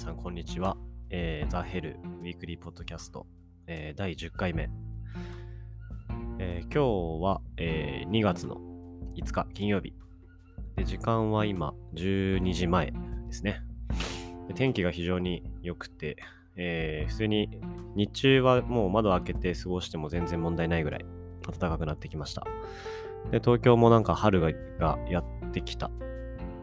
さん、こんにちは。えー、ザ・ヘルウィークリーポッドキャスト、えー、第10回目。えー、今日は、えー、2月の5日金曜日で。時間は今12時前ですね。天気が非常に良くて、えー、普通に日中はもう窓開けて過ごしても全然問題ないぐらい暖かくなってきました。で、東京もなんか春がやってきたっ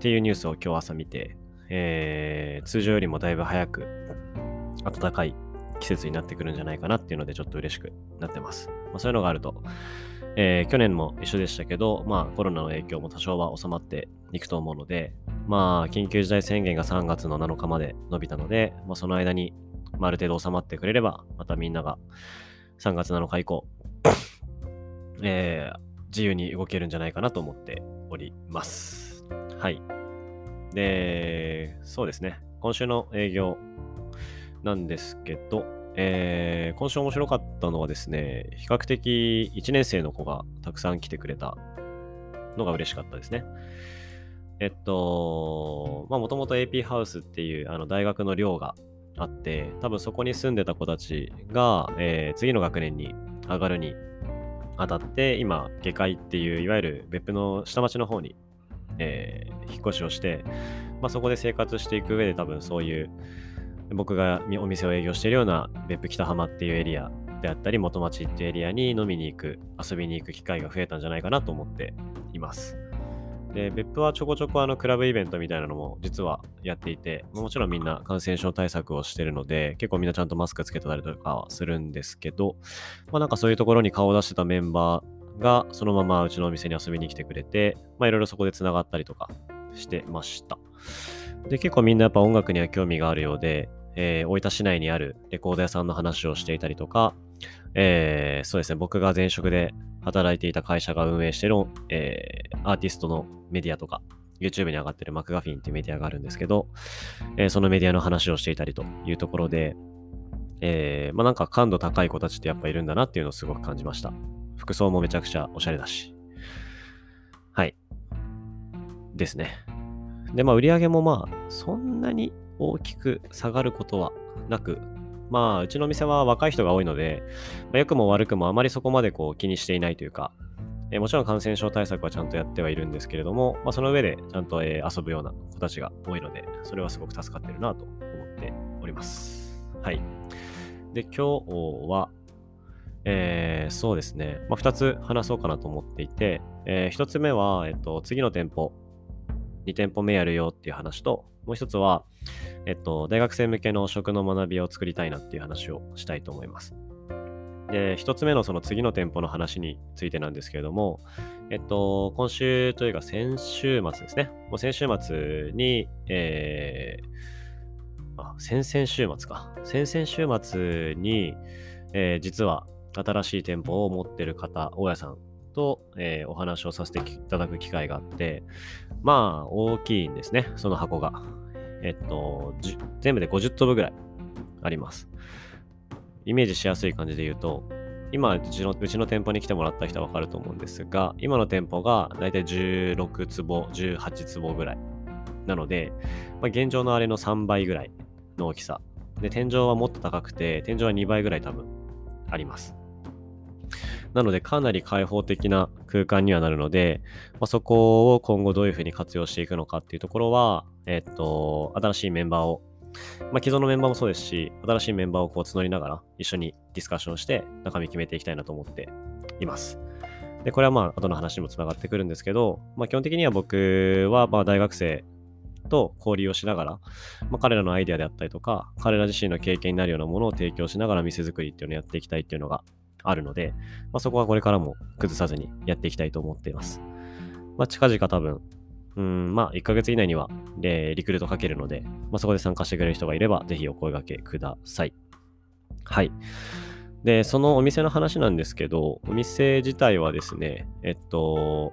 ていうニュースを今日朝見て、えー、通常よりもだいぶ早く暖かい季節になってくるんじゃないかなっていうのでちょっと嬉しくなってます。まあ、そういうのがあると、えー、去年も一緒でしたけど、まあコロナの影響も多少は収まっていくと思うので、まあ緊急事態宣言が3月の7日まで伸びたので、まあ、その間に、まあ、ある程度収まってくれれば、またみんなが3月7日以降、えー、自由に動けるんじゃないかなと思っております。はい。で、そうですね。今週の営業なんですけど、えー、今週面白かったのはですね、比較的1年生の子がたくさん来てくれたのが嬉しかったですね。えっと、まあもともと AP ハウスっていうあの大学の寮があって、多分そこに住んでた子たちが、えー、次の学年に上がるにあたって、今、下界っていう、いわゆる別府の下町の方にえー、引っ越しをして、まあ、そこで生活していく上で多分そういう僕がお店を営業しているような別府北浜っていうエリアであったり元町っていうエリアに飲みに行く遊びに行く機会が増えたんじゃないかなと思っています。で別府はちょこちょこあのクラブイベントみたいなのも実はやっていてもちろんみんな感染症対策をしてるので結構みんなちゃんとマスクつけてたりとかはするんですけどまあなんかそういうところに顔を出してたメンバーがそのままうちのお店に遊びに来てくれて、まあいろいろそこで繋がったりとかしてました。で、結構みんなやっぱ音楽には興味があるようで、えー、大分市内にあるレコード屋さんの話をしていたりとか、えー、そうですね、僕が前職で働いていた会社が運営している、えー、アーティストのメディアとか、YouTube に上がってるマクガフィンっていうメディアがあるんですけど、えー、そのメディアの話をしていたりというところで、えー、まあなんか感度高い子たちってやっぱいるんだなっていうのをすごく感じました。服装もめちゃくちゃおしゃれだし。はい。ですね。で、まあ、売り上げもまあ、そんなに大きく下がることはなく、まあ、うちの店は若い人が多いので、まあ、良くも悪くもあまりそこまでこう気にしていないというか、えー、もちろん感染症対策はちゃんとやってはいるんですけれども、まあ、その上でちゃんと、えー、遊ぶような子たちが多いので、それはすごく助かってるなと思っております。はい。で、今日は、えー、そうですね。まあ、2つ話そうかなと思っていて、えー、1つ目は、えっと、次の店舗、2店舗目やるよっていう話と、もう1つは、えっと、大学生向けの食の学びを作りたいなっていう話をしたいと思います。で、1つ目のその次の店舗の話についてなんですけれども、えっと、今週というか先週末ですね。もう先週末に、えー、先々週末か。先々週末に、えー、実は新しい店舗を持ってる方、大家さんと、えー、お話をさせていただく機会があって、まあ、大きいんですね、その箱が。えっと、全部で50粒ぐらいあります。イメージしやすい感じで言うと、今うちの、うちの店舗に来てもらった人はわかると思うんですが、今の店舗がだいたい16坪、18坪ぐらい。なので、まあ、現状のあれの3倍ぐらいの大きさ。で、天井はもっと高くて、天井は2倍ぐらい多分あります。なのでかなり開放的な空間にはなるので、まあ、そこを今後どういうふうに活用していくのかっていうところは、えっと、新しいメンバーを、まあ、既存のメンバーもそうですし、新しいメンバーをこう募りながら一緒にディスカッションして中身決めていきたいなと思っています。で、これはまあ後の話にもつながってくるんですけど、まあ、基本的には僕はまあ大学生と交流をしながら、まあ、彼らのアイデアであったりとか、彼ら自身の経験になるようなものを提供しながら店作りっていうのをやっていきたいっていうのがあるので、まあ、そこはこれからも崩さずにやっていきたいと思っています。まあ、近々多分、うん、まあ、1ヶ月以内にはえ、リクルートかけるので、まあ、そこで参加してくれる人がいれば、ぜひお声掛けください。はい。で、そのお店の話なんですけど、お店自体はですね、えっと、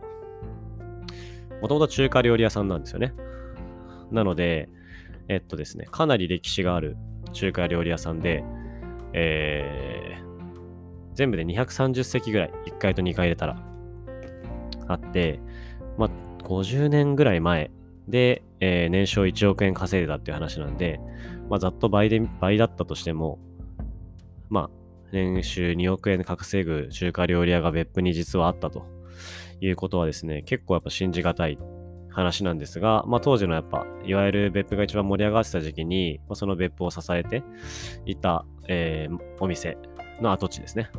もともと中華料理屋さんなんですよね。なので、えっとですね、かなり歴史がある中華料理屋さんで、えー、全部で230席ぐらい、1階と2階入れたら、あって、まあ、50年ぐらい前で、えー、年商1億円稼いでたっていう話なんで、まあ、ざっと倍で、倍だったとしても、まあ、年収2億円稼ぐ中華料理屋が別府に実はあったということはですね、結構やっぱ信じがたい話なんですが、まあ、当時のやっぱ、いわゆる別府が一番盛り上がってた時期に、まあ、その別府を支えていた、えー、お店の跡地ですね。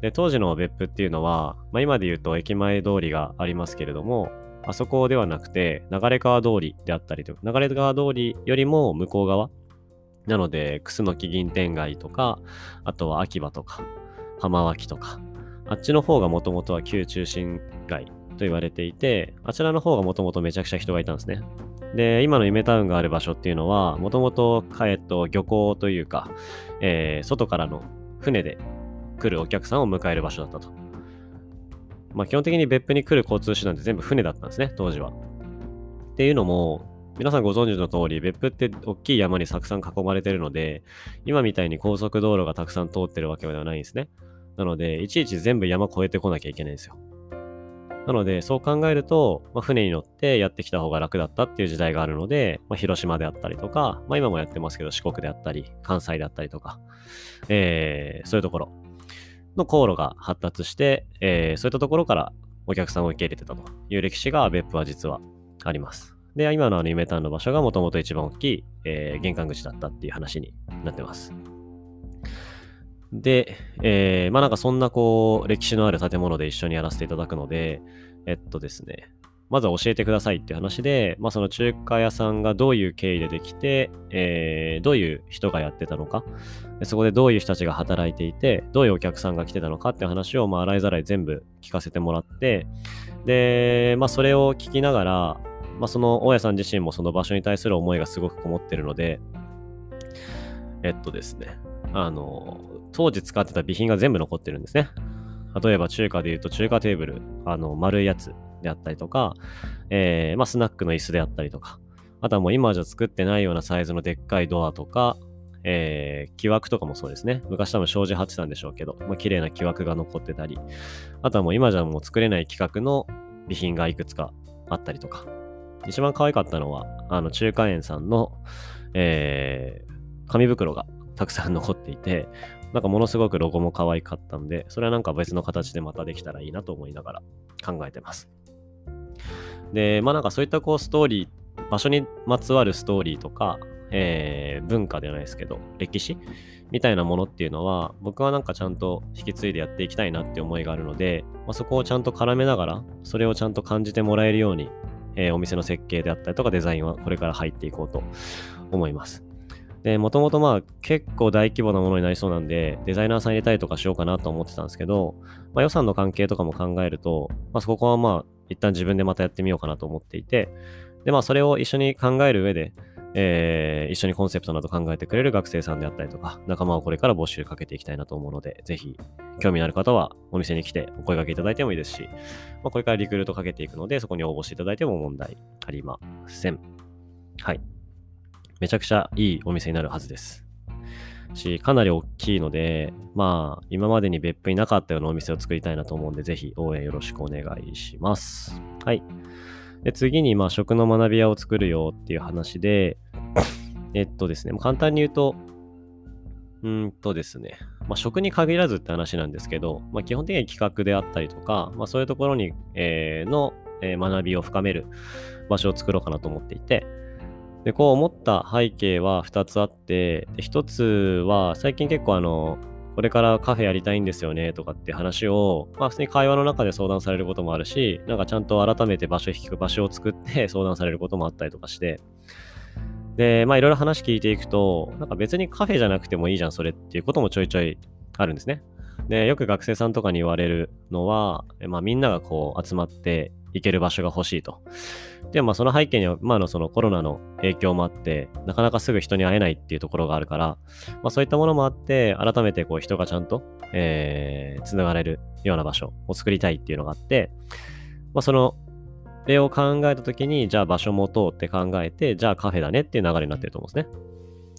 で、当時の別府っていうのは、まあ、今で言うと駅前通りがありますけれども、あそこではなくて、流川通りであったりとか、流川通りよりも向こう側。なので、楠木銀天街とか、あとは秋葉とか、浜脇とか、あっちの方がもともとは旧中心街と言われていて、あちらの方がもともとめちゃくちゃ人がいたんですね。で、今の夢タウンがある場所っていうのは、もともと、えっと、漁港というか、えー、外からの船で来るお客さんを迎える場所だったと。まあ、基本的に別府に来る交通手段って全部船だったんですね、当時は。っていうのも、皆さんご存知の通り、別府って大きい山にたくさん囲まれてるので、今みたいに高速道路がたくさん通ってるわけではないんですね。なので、いちいち全部山越えてこなきゃいけないんですよ。なので、そう考えると、まあ、船に乗ってやってきた方が楽だったっていう時代があるので、まあ、広島であったりとか、まあ、今もやってますけど、四国であったり、関西であったりとか、えー、そういうところの航路が発達して、えー、そういったところからお客さんを受け入れてたという歴史が別府は実はあります。で、今のあの夢タウンの場所がもともと一番大きい、えー、玄関口だったっていう話になってます。で、えー、まあなんかそんなこう、歴史のある建物で一緒にやらせていただくので、えっとですね、まずは教えてくださいっていう話で、まあその中華屋さんがどういう経緯でできて、えー、どういう人がやってたのか、そこでどういう人たちが働いていて、どういうお客さんが来てたのかって話を、まあ洗いざらい全部聞かせてもらって、で、まあそれを聞きながら、まあその大家さん自身もその場所に対する思いがすごくこもってるので、えっとですね、あの、当時使ってた備品が全部残ってるんですね。例えば中華で言うと中華テーブル、あの、丸いやつであったりとか、えー、まあ、スナックの椅子であったりとか、あとはもう今じゃ作ってないようなサイズのでっかいドアとか、えー、木枠とかもそうですね。昔多分障子貼ってたんでしょうけど、まあ、綺麗な木枠が残ってたり、あとはもう今じゃもう作れない規格の備品がいくつかあったりとか。一番可愛かったのは、あの、中華園さんの、えー、紙袋がたくさん残っていて、なんかものすごくロゴも可愛かったんで、それはなんか別の形でまたできたらいいなと思いながら考えてます。で、まあなんかそういったこうストーリー、場所にまつわるストーリーとか、えー、文化ではないですけど、歴史みたいなものっていうのは、僕はなんかちゃんと引き継いでやっていきたいなって思いがあるので、まあ、そこをちゃんと絡めながら、それをちゃんと感じてもらえるように、えー、お店の設計であったりとかデザインはこれから入っていこうと思います。で、もともとまあ結構大規模なものになりそうなんで、デザイナーさん入れたりとかしようかなと思ってたんですけど、まあ、予算の関係とかも考えると、まあ、そこはまあ一旦自分でまたやってみようかなと思っていて、で、まあそれを一緒に考える上で、えー、一緒にコンセプトなど考えてくれる学生さんであったりとか、仲間をこれから募集かけていきたいなと思うので、ぜひ、興味のある方はお店に来てお声掛けいただいてもいいですし、まあ、これからリクルートかけていくので、そこに応募していただいても問題ありません。はい。めちゃくちゃいいお店になるはずです。し、かなり大きいので、まあ、今までに別府になかったようなお店を作りたいなと思うんで、ぜひ応援よろしくお願いします。はい。で、次に、まあ、食の学び屋を作るよっていう話で、えっとですね、簡単に言うと、うんとですね、まあ、食に限らずって話なんですけど、まあ、基本的には企画であったりとか、まあ、そういうところに、えー、の、えー、学びを深める場所を作ろうかなと思っていて、で、こう思った背景は2つあって、で1つは最近結構あの、これからカフェやりたいんですよねとかって話を、まあ普通に会話の中で相談されることもあるし、なんかちゃんと改めて場所引く場所を作って 相談されることもあったりとかして、で、まあいろいろ話聞いていくと、なんか別にカフェじゃなくてもいいじゃん、それっていうこともちょいちょいあるんですね。で、よく学生さんとかに言われるのは、まあみんながこう集まって行ける場所が欲しいと。で、まあその背景には、まあののコロナの影響もあって、なかなかすぐ人に会えないっていうところがあるから、まあそういったものもあって、改めてこう人がちゃんと、えー、繋がれるような場所を作りたいっていうのがあって、まあその、例を考えたときに、じゃあ場所持とうって考えて、じゃあカフェだねっていう流れになってると思うんですね。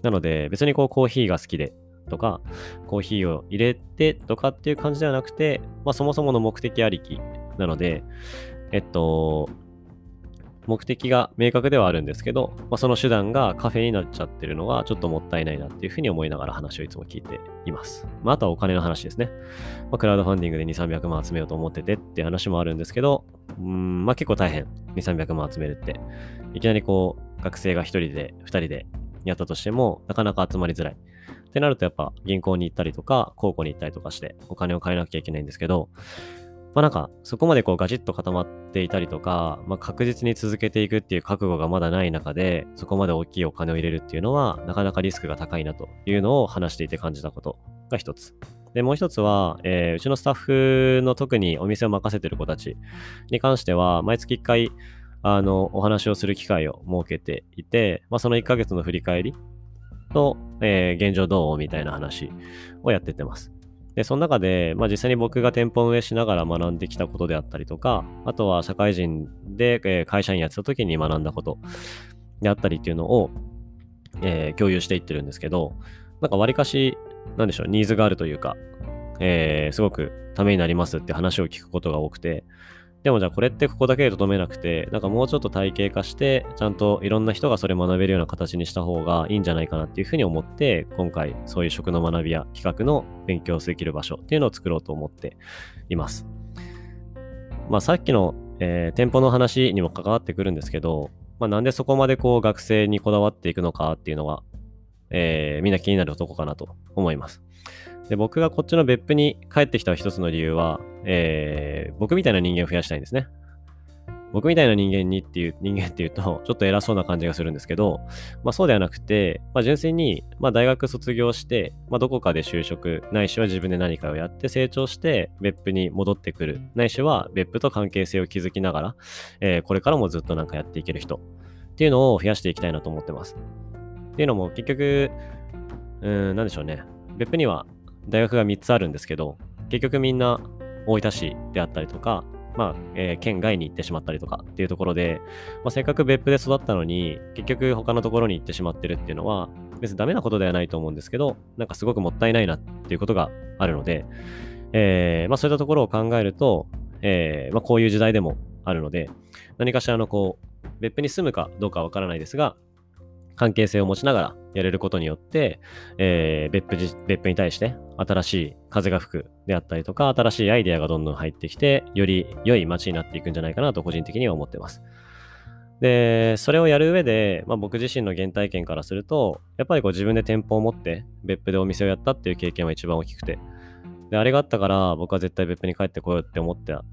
なので、別にこうコーヒーが好きでとか、コーヒーを入れてとかっていう感じではなくて、まあそもそもの目的ありきなので、えっと、目的が明確ではあるんですけど、まあ、その手段がカフェになっちゃってるのがちょっともったいないなっていうふうに思いながら話をいつも聞いています。まあ、あとはお金の話ですね。まあ、クラウドファンディングで2、300万集めようと思っててって話もあるんですけど、うん、まあ結構大変。2、300万集めるって。いきなりこう、学生が1人で、2人でやったとしても、なかなか集まりづらい。ってなるとやっぱ銀行に行ったりとか、高校に行ったりとかしてお金を借りなきゃいけないんですけど、まあなんか、そこまでこうガチッと固まっていたりとか、まあ確実に続けていくっていう覚悟がまだない中で、そこまで大きいお金を入れるっていうのは、なかなかリスクが高いなというのを話していて感じたことが一つ。で、もう一つは、えー、うちのスタッフの特にお店を任せてる子たちに関しては、毎月1回、あの、お話をする機会を設けていて、まあその1ヶ月の振り返りと、えー、現状どうみたいな話をやってってます。で、その中で、まあ、実際に僕が店舗運営しながら学んできたことであったりとか、あとは社会人で、えー、会社員やってた時に学んだことであったりっていうのを、えー、共有していってるんですけど、なんかわりかし、なんでしょう、ニーズがあるというか、えー、すごくためになりますって話を聞くことが多くて、でもじゃあこれってここだけでとどめなくて、なんかもうちょっと体系化して、ちゃんといろんな人がそれ学べるような形にした方がいいんじゃないかなっていうふうに思って、今回そういう食の学びや企画の勉強できる場所っていうのを作ろうと思っています。まあさっきの、えー、店舗の話にも関わってくるんですけど、まあなんでそこまでこう学生にこだわっていくのかっていうのは、えー、みんな気になるとこかなと思います。で、僕がこっちの別府に帰ってきた一つの理由は、えー、僕みたいな人間を増やしたいんですね。僕みたいな人間にっていう、人間っていうと、ちょっと偉そうな感じがするんですけど、まあそうではなくて、まあ純粋に、まあ大学卒業して、まあどこかで就職、ないしは自分で何かをやって成長して、別府に戻ってくる、ないしは別府と関係性を築きながら、えー、これからもずっとなんかやっていける人っていうのを増やしていきたいなと思ってます。っていうのも結局、うん、なんでしょうね。別府には大学が3つあるんですけど、結局みんな大分市であったりとか、まあ、えー、県外に行ってしまったりとかっていうところで、まあ、せっかく別府で育ったのに、結局他のところに行ってしまってるっていうのは、別にダメなことではないと思うんですけど、なんかすごくもったいないなっていうことがあるので、えー、まあそういったところを考えると、えー、まあこういう時代でもあるので、何かしらのこう、別府に住むかどうかわからないですが、関係性を持ちながらやれることによって、えー、別府別府に対して新しい風が吹くであったりとか、新しいアイデアがどんどん入ってきて、より良い街になっていくんじゃないかなと個人的には思ってます。で、それをやる上で、まあ、僕自身の原体験からすると、やっぱりこう自分で店舗を持って別府でお店をやったっていう経験は一番大きくて、で、あれがあったから僕は絶対別府に帰ってこようって思ってたっ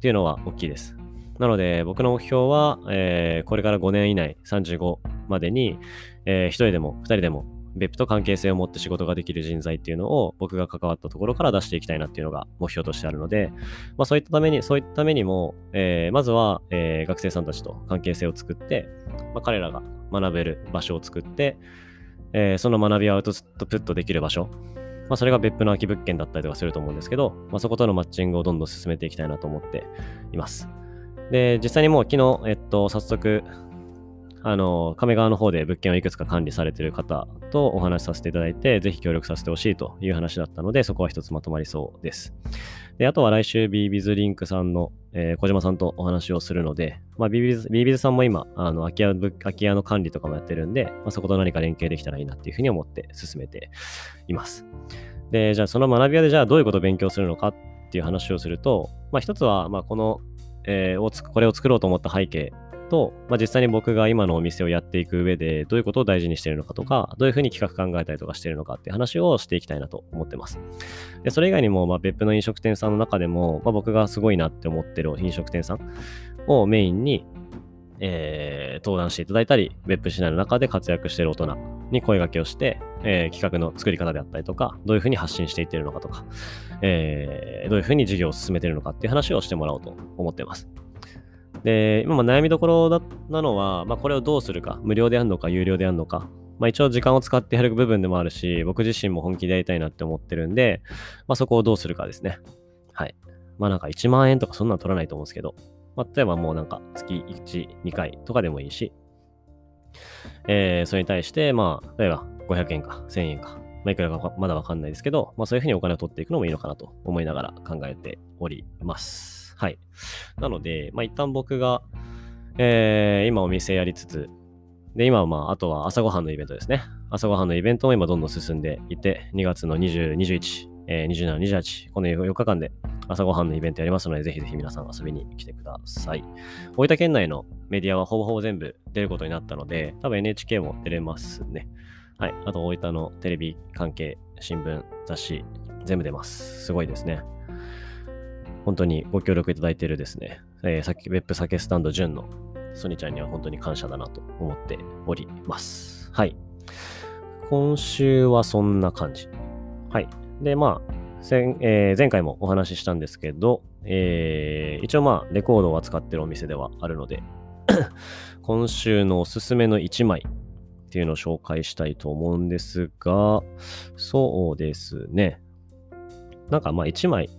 ていうのは大きいです。なので、僕の目標は、えー、これから5年以内、35までに、えー、1人でも2人でも別府と関係性を持って仕事ができる人材っていうのを僕が関わったところから出していきたいなっていうのが目標としてあるので、まあ、そういったために、そういったためにも、えー、まずは、えー、学生さんたちと関係性を作って、まあ、彼らが学べる場所を作って、えー、その学びをアウトプットできる場所、まあ、それが別府の空き物件だったりとかすると思うんですけど、まあ、そことのマッチングをどんどん進めていきたいなと思っています。で、実際にもう昨日、えっと、早速、あの、亀川の方で物件をいくつか管理されている方とお話しさせていただいて、ぜひ協力させてほしいという話だったので、そこは一つまとまりそうです。で、あとは来週 BBiz リンクさんの、えー、小島さんとお話をするので、まあ、BBiz, BBiz さんも今、あの空き家空き家の管理とかもやってるんで、まあ、そこと何か連携できたらいいなっていうふうに思って進めています。で、じゃあその学び屋でじゃあどういうことを勉強するのかっていう話をすると、まあ、一つは、まあ、この、えー、をこれを作ろうと思った背景と、まあ、実際に僕が今のお店をやっていく上で、どういうことを大事にしているのかとか、どういうふうに企画考えたりとかしているのかっていう話をしていきたいなと思ってます。でそれ以外にも、まあ、別府の飲食店さんの中でも、まあ、僕がすごいなって思ってる飲食店さんをメインに、えー、登壇していただいたり、別府市内の中で活躍している大人に声掛けをして、えー、企画の作り方であったりとか、どういうふうに発信していってるのかとか、えー、どういうふうに事業を進めてるのかっていう話をしてもらおうと思ってます。で、今も悩みどころだなのは、まあ、これをどうするか、無料でやるのか、有料でやるのか、まあ、一応時間を使ってやる部分でもあるし、僕自身も本気でやりたいなって思ってるんで、まあ、そこをどうするかですね。はい。まあなんか1万円とかそんなの取らないと思うんですけど、まあ、例えばもうなんか月1、2回とかでもいいし、えー、それに対して、まあ、例えば500円か1000円か、まあ、いくらかまだわかんないですけど、まあそういうふうにお金を取っていくのもいいのかなと思いながら考えております。はい。なので、まあ、一旦僕が、えー、今お店やりつつ、で、今はまあ、あとは朝ごはんのイベントですね。朝ごはんのイベントも今どんどん進んでいて、2月の20、21、えー、27、28、この4日間で朝ごはんのイベントやりますので、ぜひぜひ皆さん遊びに来てください。大分県内のメディアはほぼほぼ全部出ることになったので、多分 NHK も出れますね。はい。あと、大分のテレビ関係、新聞、雑誌、全部出ます。すごいですね。本当にご協力いただいているですね、えー、さっき、ウェブ酒スタンド純のソニちゃんには本当に感謝だなと思っております。はい。今週はそんな感じ。はい。で、まあ、えー、前回もお話ししたんですけど、えー、一応まあ、レコードを扱ってるお店ではあるので 今週のおすすめの1枚っていうのを紹介したいと思うんですが、そうですね。なんかまあ1枚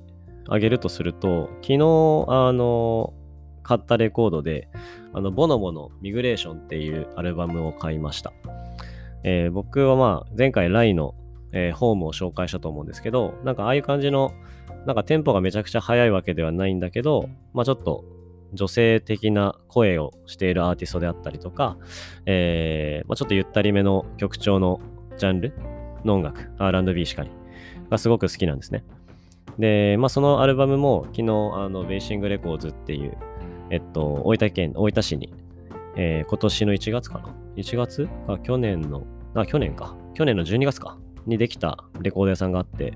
あげるとすると、昨日、あの、買ったレコードで、あの、ボノボのミグレーションっていうアルバムを買いました。えー、僕はまあ、前回ライのえー、ホームを紹介したと思うんですけど、なんかああいう感じの、なんかテンポがめちゃくちゃ速いわけではないんだけど、まあちょっと女性的な声をしているアーティストであったりとか、えー、まあ、ちょっとゆったりめの曲調のジャンルの音楽、R&B しかり、がすごく好きなんですね。で、まあそのアルバムも昨日、あの、ベーシングレコーズっていう、えっと、大分県、大分市に、えー、今年の1月かな ?1 月？か去年の、あ、去年か。去年の12月か。にできたレコード屋さんがあって、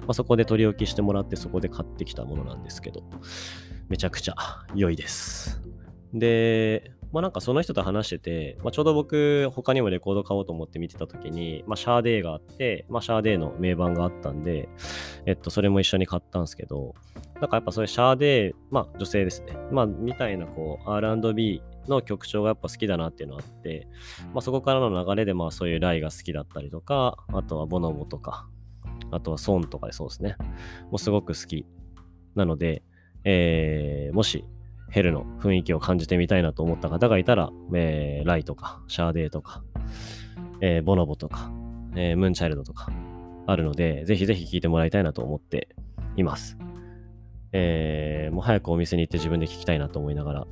まあ、そこで取り置きしてもらってそこで買ってきたものなんですけど、めちゃくちゃ良いです。で、まあなんかその人と話してて、まあ、ちょうど僕他にもレコード買おうと思って見てた時に、まあシャーデーがあって、まあシャーデーの名盤があったんで、えっとそれも一緒に買ったんですけど、なんかやっぱそういうシャーデー、まあ女性ですね。まあみたいなこう R&B の曲調がやっぱ好きだなっていうのがあって、まあ、そこからの流れでまあそういうライが好きだったりとか、あとはボノボとか、あとはソンとかでそうですね。もうすごく好きなので、えー、もしヘルの雰囲気を感じてみたいなと思った方がいたら、えー、ライとか、シャーデーとか、えー、ボノボとか、えー、ムーンチャイルドとかあるので、ぜひぜひ聴いてもらいたいなと思っています。えー、もう早くお店に行って自分で聴きたいなと思いながら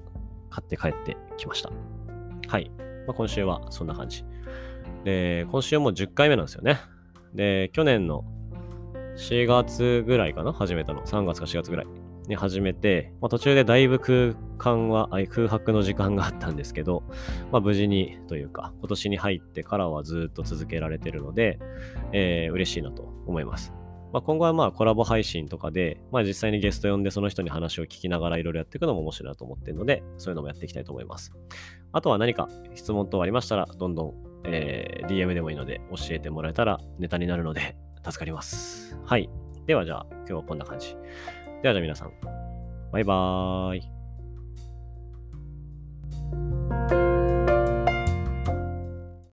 買って帰ってきました。はい。まあ、今週はそんな感じ。で、今週も10回目なんですよね。で、去年の4月ぐらいかな？始めたの。3月か4月ぐらいに始めて、まあ、途中でだいぶ空間は、空白の時間があったんですけど、まあ、無事にというか、今年に入ってからはずっと続けられてるので、えー、嬉しいなと思います。まあ、今後はまあコラボ配信とかで、まあ、実際にゲスト呼んでその人に話を聞きながらいろいろやっていくのも面白いなと思ってるので、そういうのもやっていきたいと思います。あとは何か質問等ありましたら、どんどん、えー、DM でもいいので教えてもらえたらネタになるので 助かります。はい。ではじゃあ今日はこんな感じ。ではじゃあ皆さん、バイバーイ。